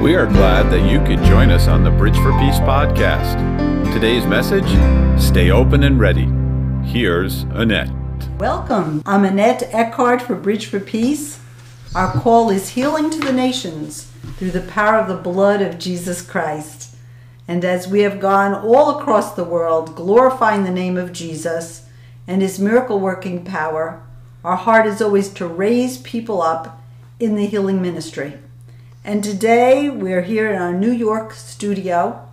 We are glad that you could join us on the Bridge for Peace podcast. Today's message Stay open and ready. Here's Annette. Welcome. I'm Annette Eckhart for Bridge for Peace. Our call is healing to the nations through the power of the blood of Jesus Christ. And as we have gone all across the world glorifying the name of Jesus and his miracle working power, our heart is always to raise people up in the healing ministry. And today we're here in our New York studio,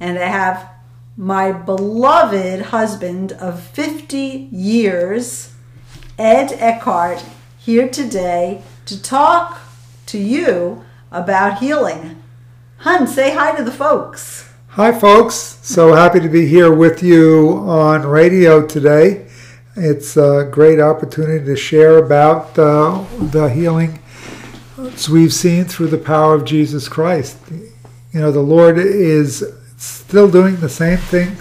and I have my beloved husband of 50 years, Ed Eckhart, here today to talk to you about healing. Hun, say hi to the folks. Hi, folks. So happy to be here with you on radio today. It's a great opportunity to share about uh, the healing we've seen through the power of Jesus Christ. You know, the Lord is still doing the same thing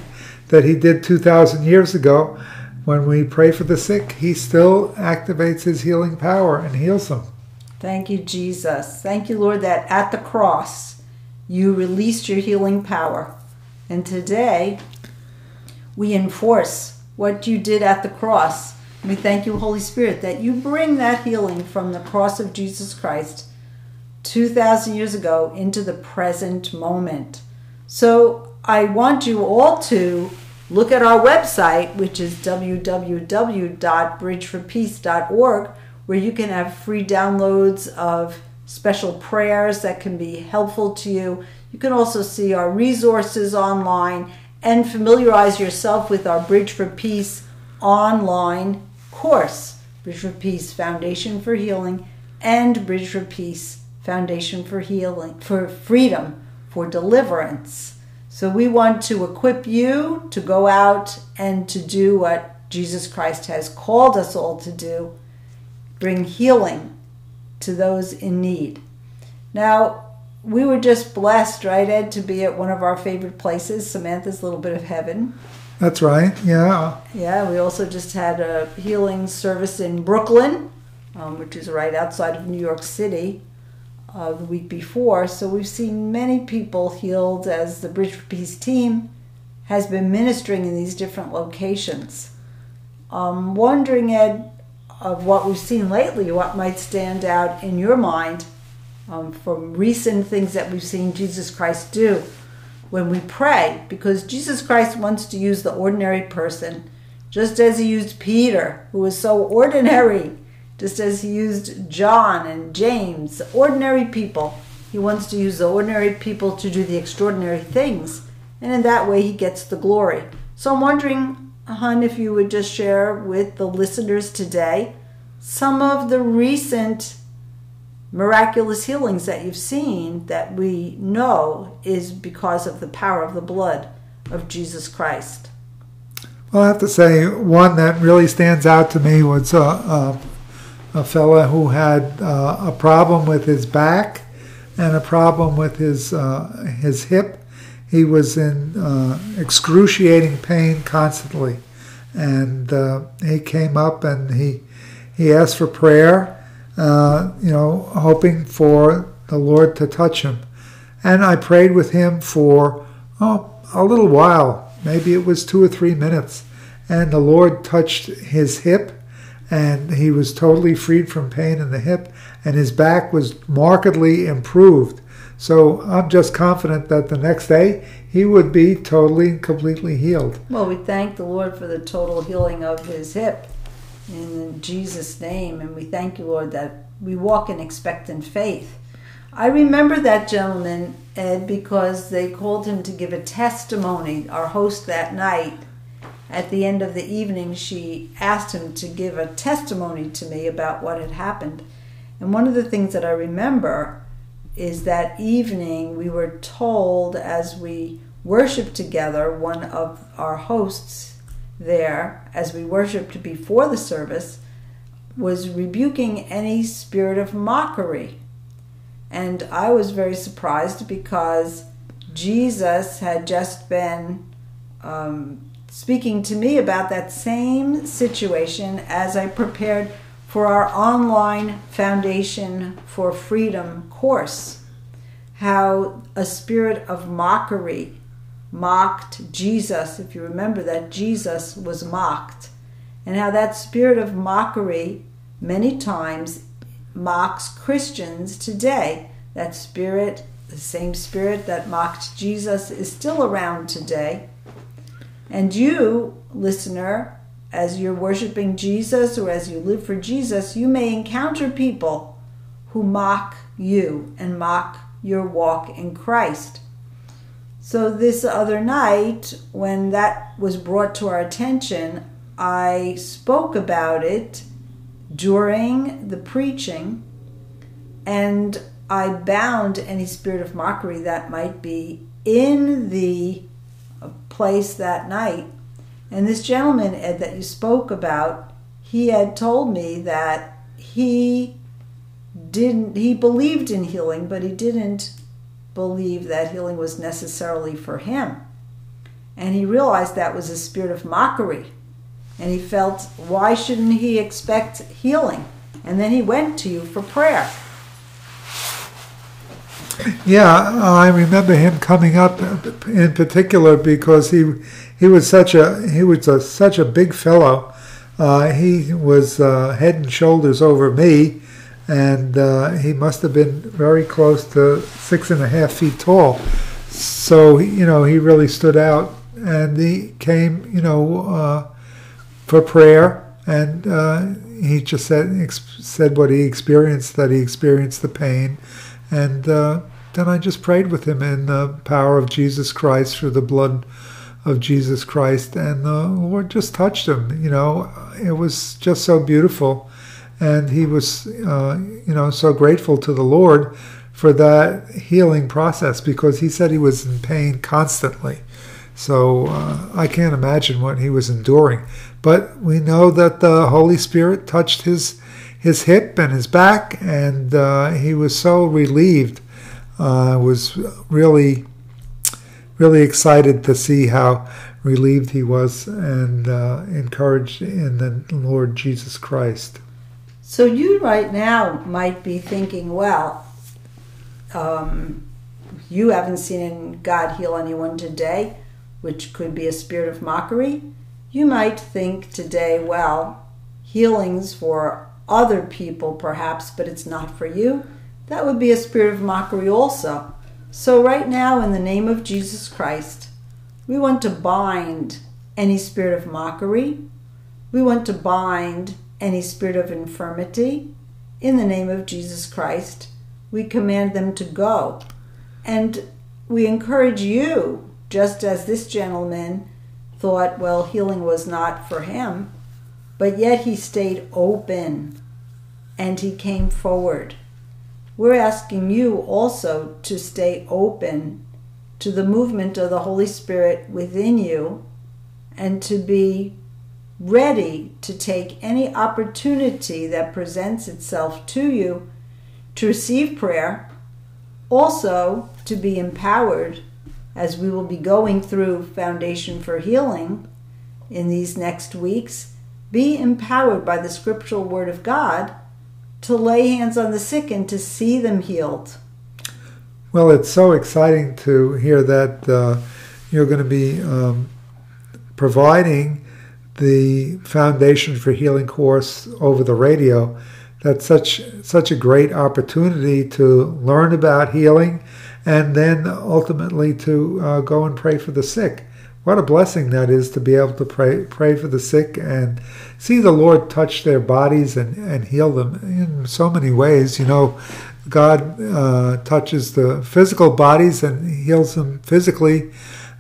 that He did 2,000 years ago. When we pray for the sick, He still activates His healing power and heals them. Thank you, Jesus. Thank you, Lord, that at the cross you released your healing power. And today we enforce what you did at the cross. We thank you, Holy Spirit, that you bring that healing from the cross of Jesus Christ 2,000 years ago into the present moment. So I want you all to look at our website, which is www.bridgeforpeace.org, where you can have free downloads of special prayers that can be helpful to you. You can also see our resources online and familiarize yourself with our Bridge for Peace online course Bridge for Peace Foundation for Healing and Bridge for Peace Foundation for Healing, for Freedom, for Deliverance. So we want to equip you to go out and to do what Jesus Christ has called us all to do bring healing to those in need. Now, we were just blessed, right, Ed, to be at one of our favorite places, Samantha's Little Bit of Heaven. That's right, yeah. Yeah, we also just had a healing service in Brooklyn, um, which is right outside of New York City uh, the week before. So we've seen many people healed as the Bridge for Peace team has been ministering in these different locations. Um, wondering, Ed, of what we've seen lately, what might stand out in your mind um, from recent things that we've seen Jesus Christ do when we pray, because Jesus Christ wants to use the ordinary person, just as he used Peter, who was so ordinary just as he used John and James, ordinary people. He wants to use the ordinary people to do the extraordinary things, and in that way he gets the glory. So I'm wondering, Hun, if you would just share with the listeners today some of the recent miraculous healings that you've seen that we know is because of the power of the blood of Jesus Christ. Well, I have to say, one that really stands out to me was uh, uh, a fella who had uh, a problem with his back and a problem with his uh, his hip. He was in uh, excruciating pain constantly, and uh, he came up and he he asked for prayer, uh, you know, hoping for the Lord to touch him. And I prayed with him for oh, a little while, maybe it was two or three minutes, and the Lord touched his hip and he was totally freed from pain in the hip, and his back was markedly improved. So I'm just confident that the next day he would be totally and completely healed. Well, we thank the Lord for the total healing of his hip in Jesus' name, and we thank you, Lord, that we walk in expectant faith. I remember that gentleman, Ed, because they called him to give a testimony, our host that night at the end of the evening, she asked him to give a testimony to me about what had happened. And one of the things that I remember is that evening we were told as we worshiped together, one of our hosts there, as we worshiped before the service, was rebuking any spirit of mockery. And I was very surprised because Jesus had just been um, speaking to me about that same situation as I prepared for our online Foundation for Freedom course. how a spirit of mockery mocked Jesus. If you remember that Jesus was mocked, and how that spirit of mockery many times mocks Christians today. That spirit, the same spirit that mocked Jesus, is still around today. And you, listener, as you're worshiping Jesus or as you live for Jesus, you may encounter people who mock you and mock your walk in Christ. So, this other night, when that was brought to our attention, I spoke about it during the preaching and I bound any spirit of mockery that might be in the place that night. And this gentleman, Ed, that you spoke about, he had told me that he didn't, he believed in healing, but he didn't believe that healing was necessarily for him. And he realized that was a spirit of mockery. And he felt, why shouldn't he expect healing? And then he went to you for prayer. Yeah, I remember him coming up in particular because he he was such a he was a, such a big fellow. Uh, he was uh, head and shoulders over me, and uh, he must have been very close to six and a half feet tall. So you know he really stood out, and he came you know uh, for prayer, and uh, he just said said what he experienced that he experienced the pain and uh, then I just prayed with him in the power of Jesus Christ through the blood of Jesus Christ. And the Lord just touched him. You know, it was just so beautiful. And he was, uh, you know, so grateful to the Lord for that healing process because he said he was in pain constantly. So uh, I can't imagine what he was enduring. But we know that the Holy Spirit touched his his hip and his back, and uh, he was so relieved. Uh, was really, really excited to see how relieved he was and uh, encouraged in the Lord Jesus Christ. So you right now might be thinking, well, um, you haven't seen God heal anyone today, which could be a spirit of mockery. You might think today, well, healings for other people perhaps, but it's not for you, that would be a spirit of mockery also. So, right now, in the name of Jesus Christ, we want to bind any spirit of mockery. We want to bind any spirit of infirmity. In the name of Jesus Christ, we command them to go. And we encourage you, just as this gentleman thought, well, healing was not for him, but yet he stayed open and he came forward. We're asking you also to stay open to the movement of the Holy Spirit within you and to be ready to take any opportunity that presents itself to you to receive prayer, also to be empowered as we will be going through Foundation for Healing in these next weeks be empowered by the scriptural word of God to lay hands on the sick and to see them healed. Well, it's so exciting to hear that uh, you're going to be um, providing the Foundation for Healing course over the radio. That's such such a great opportunity to learn about healing, and then ultimately to uh, go and pray for the sick what a blessing that is to be able to pray pray for the sick and see the Lord touch their bodies and, and heal them in so many ways. You know, God uh, touches the physical bodies and heals them physically,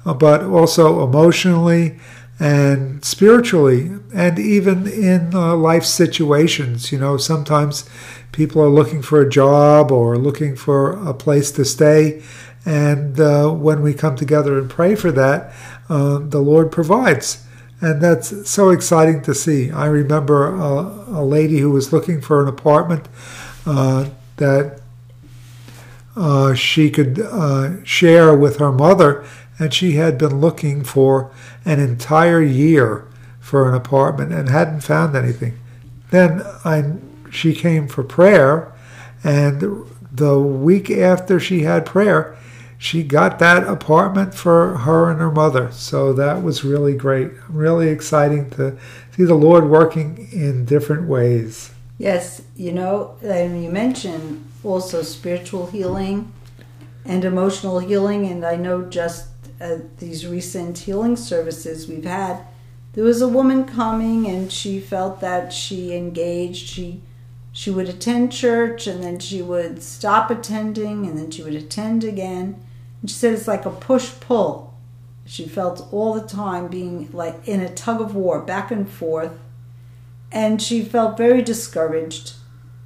uh, but also emotionally and spiritually, and even in uh, life situations. You know, sometimes people are looking for a job or looking for a place to stay. And uh, when we come together and pray for that, uh, the Lord provides. And that's so exciting to see. I remember a, a lady who was looking for an apartment uh, that uh, she could uh, share with her mother, and she had been looking for an entire year for an apartment and hadn't found anything. Then I, she came for prayer, and the week after she had prayer, she got that apartment for her and her mother. So that was really great. Really exciting to see the Lord working in different ways. Yes, you know, and you mentioned also spiritual healing and emotional healing, and I know just at these recent healing services we've had, there was a woman coming and she felt that she engaged. She she would attend church and then she would stop attending and then she would attend again. And she said it's like a push pull. She felt all the time being like in a tug of war, back and forth. And she felt very discouraged.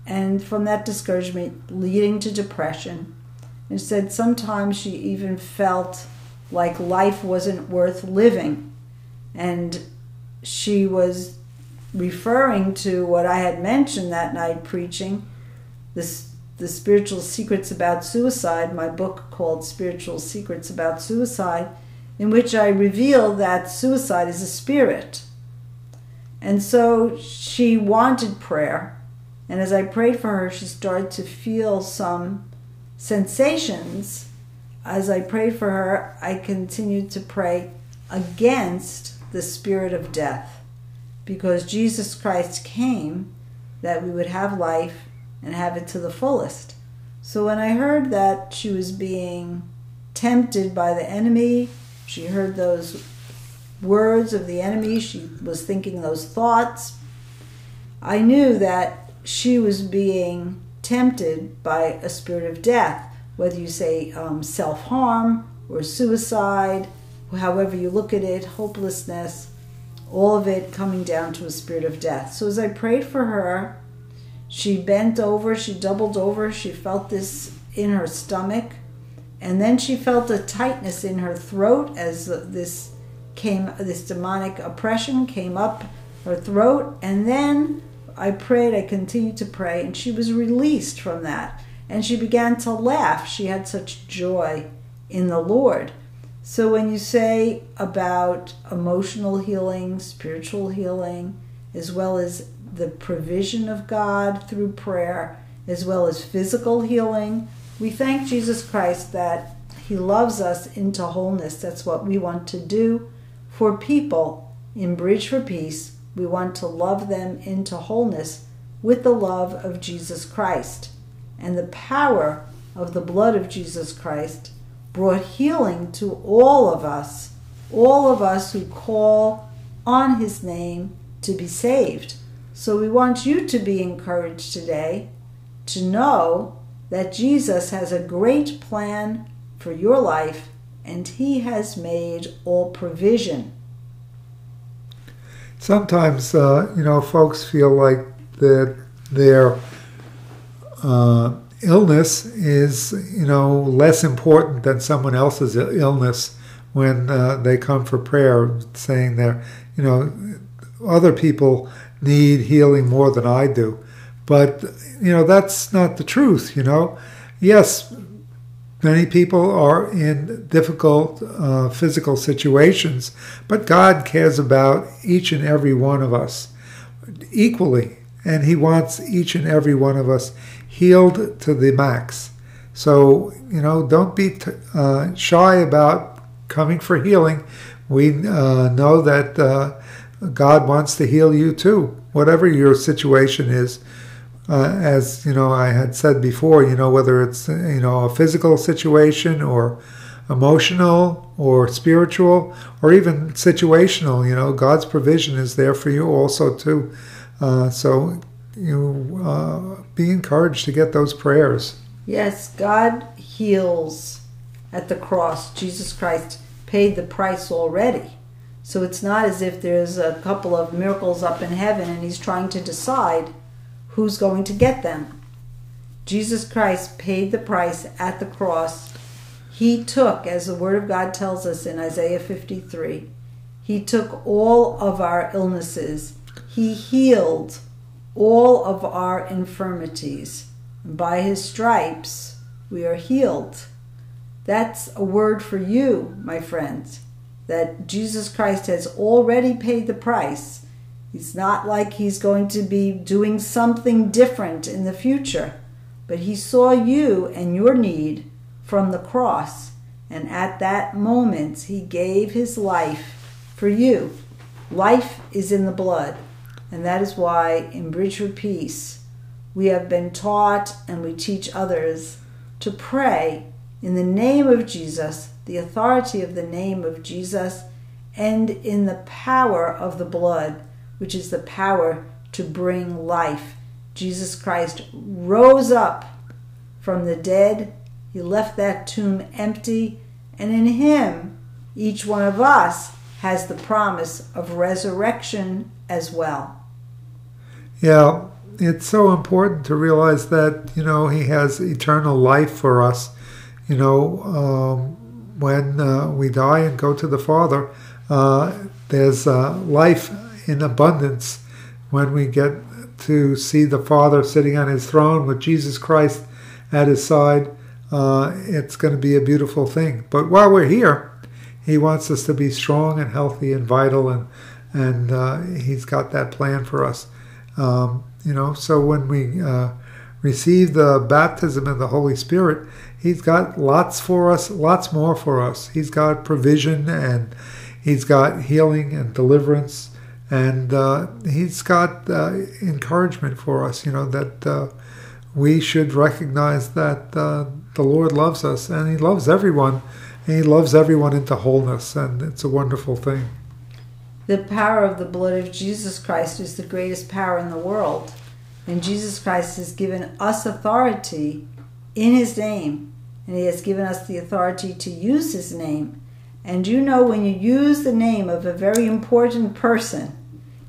And from that discouragement, leading to depression. And said sometimes she even felt like life wasn't worth living. And she was referring to what I had mentioned that night preaching, this the spiritual secrets about suicide, my book called Spiritual Secrets About Suicide, in which I reveal that suicide is a spirit. And so she wanted prayer. And as I prayed for her, she started to feel some sensations. As I prayed for her, I continued to pray against the spirit of death because Jesus Christ came that we would have life and have it to the fullest. So when I heard that she was being tempted by the enemy, she heard those words of the enemy, she was thinking those thoughts, I knew that she was being tempted by a spirit of death, whether you say um, self harm or suicide, however you look at it, hopelessness all of it coming down to a spirit of death. So as I prayed for her, she bent over, she doubled over, she felt this in her stomach, and then she felt a tightness in her throat as this came this demonic oppression came up her throat, and then I prayed, I continued to pray, and she was released from that. And she began to laugh. She had such joy in the Lord. So, when you say about emotional healing, spiritual healing, as well as the provision of God through prayer, as well as physical healing, we thank Jesus Christ that He loves us into wholeness. That's what we want to do for people in Bridge for Peace. We want to love them into wholeness with the love of Jesus Christ and the power of the blood of Jesus Christ brought healing to all of us, all of us who call on his name to be saved. So we want you to be encouraged today to know that Jesus has a great plan for your life and he has made all provision. Sometimes, uh, you know, folks feel like that their uh, illness is, you know, less important than someone else's illness when uh, they come for prayer, saying that, you know, other people need healing more than I do. But, you know, that's not the truth, you know. Yes, many people are in difficult uh, physical situations, but God cares about each and every one of us equally, and He wants each and every one of us healed to the max. So, you know, don't be t- uh, shy about coming for healing. We uh, know that uh, God wants to heal you too, whatever your situation is. Uh, as you know, I had said before, you know, whether it's you know a physical situation or emotional or spiritual or even situational, you know, God's provision is there for you also too. Uh, so you uh, be encouraged to get those prayers. Yes, God heals at the cross. Jesus Christ paid the price already. So it's not as if there's a couple of miracles up in heaven and he's trying to decide who's going to get them. Jesus Christ paid the price at the cross. He took, as the Word of God tells us in Isaiah 53, He took all of our illnesses. He healed all of our infirmities. By his stripes we are healed. That's a word for you, my friends, that Jesus Christ has already paid the price. It's not like he's going to be doing something different in the future, but he saw you and your need from the cross, and at that moment he gave his life for you. Life is in the blood, and that is why in Bridge for Peace we have been taught and we teach others to pray in the name of Jesus, the authority of the name of Jesus, and in the power of the blood, which is the power to bring life. Jesus Christ rose up from the dead. He left that tomb empty, and in him, each one of us has the promise of resurrection as well. Yeah, it's so important to realize that, you know, He has eternal life for us. You know, um, when uh, we die and go to the Father, uh, there's uh, life in abundance when we get to see the Father sitting on His throne with Jesus Christ at His side. Uh, it's going to be a beautiful thing. But while we're here, He wants us to be strong and healthy and vital, and and uh, He's got that plan for us. Um, you know, so when we uh, receive the baptism of the Holy Spirit, He's got lots for us, lots more for us. He's got provision and He's got healing and deliverance, and uh, He's got uh, encouragement for us. You know that uh, we should recognize that uh, the Lord loves us and He loves everyone, and He loves everyone into wholeness, and it's a wonderful thing. The power of the blood of Jesus Christ is the greatest power in the world. And Jesus Christ has given us authority in His name. And He has given us the authority to use His name. And you know, when you use the name of a very important person,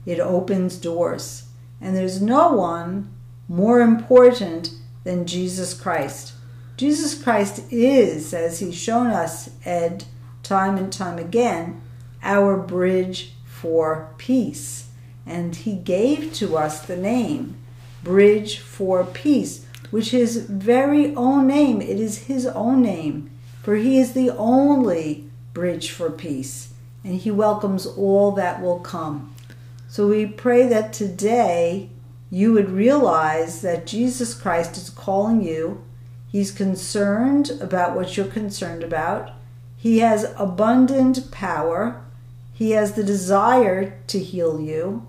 it opens doors. And there's no one more important than Jesus Christ. Jesus Christ is, as He's shown us, Ed, time and time again, our bridge for peace. And he gave to us the name Bridge for Peace, which is very own name. It is his own name, for he is the only bridge for peace, and he welcomes all that will come. So we pray that today you would realize that Jesus Christ is calling you. He's concerned about what you're concerned about. He has abundant power he has the desire to heal you.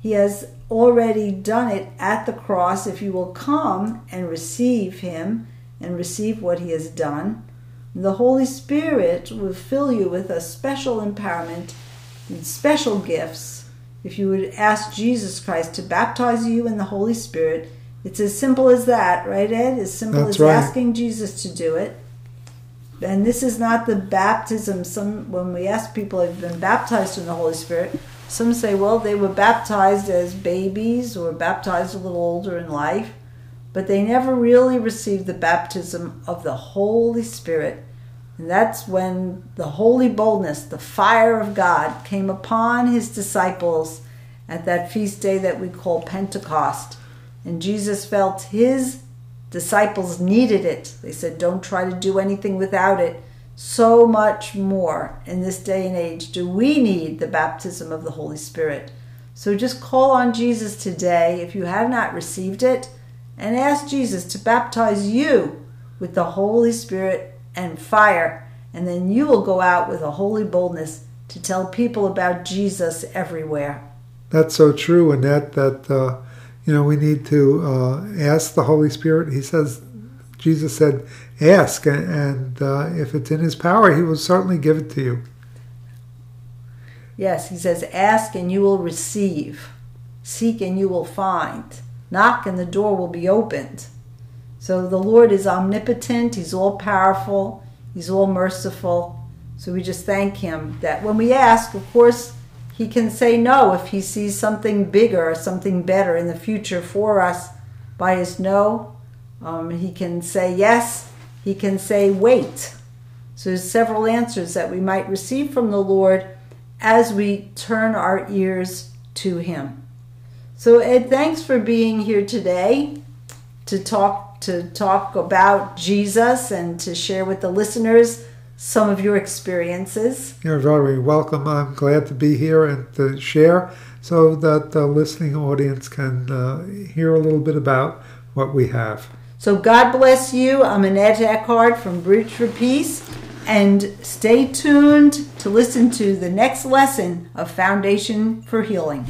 He has already done it at the cross if you will come and receive Him and receive what He has done. The Holy Spirit will fill you with a special empowerment and special gifts. If you would ask Jesus Christ to baptize you in the Holy Spirit, it's as simple as that, right, Ed? As simple That's as right. asking Jesus to do it and this is not the baptism. Some when we ask people have been baptized in the holy spirit some say well they were baptized as babies or baptized a little older in life but they never really received the baptism of the holy spirit. And that's when the holy boldness the fire of god came upon his disciples at that feast day that we call pentecost. And jesus felt his disciples needed it. They said, Don't try to do anything without it. So much more in this day and age do we need the baptism of the Holy Spirit. So just call on Jesus today if you have not received it and ask Jesus to baptize you with the Holy Spirit and fire. And then you will go out with a holy boldness to tell people about Jesus everywhere. That's so true, Annette, that. Uh, you know, we need to uh, ask the Holy Spirit. He says, Jesus said, ask, and uh, if it's in His power, He will certainly give it to you. Yes, He says, ask and you will receive, seek and you will find, knock and the door will be opened. So the Lord is omnipotent, He's all powerful, He's all merciful. So we just thank Him that when we ask, of course, he can say no if he sees something bigger or something better in the future for us by his no. Um, he can say yes. He can say wait. So there's several answers that we might receive from the Lord as we turn our ears to him. So Ed, thanks for being here today to talk to talk about Jesus and to share with the listeners some of your experiences. You're very welcome. I'm glad to be here and to share so that the listening audience can uh, hear a little bit about what we have. So God bless you. I'm Annette Eckhart from Bridge for Peace. And stay tuned to listen to the next lesson of Foundation for Healing.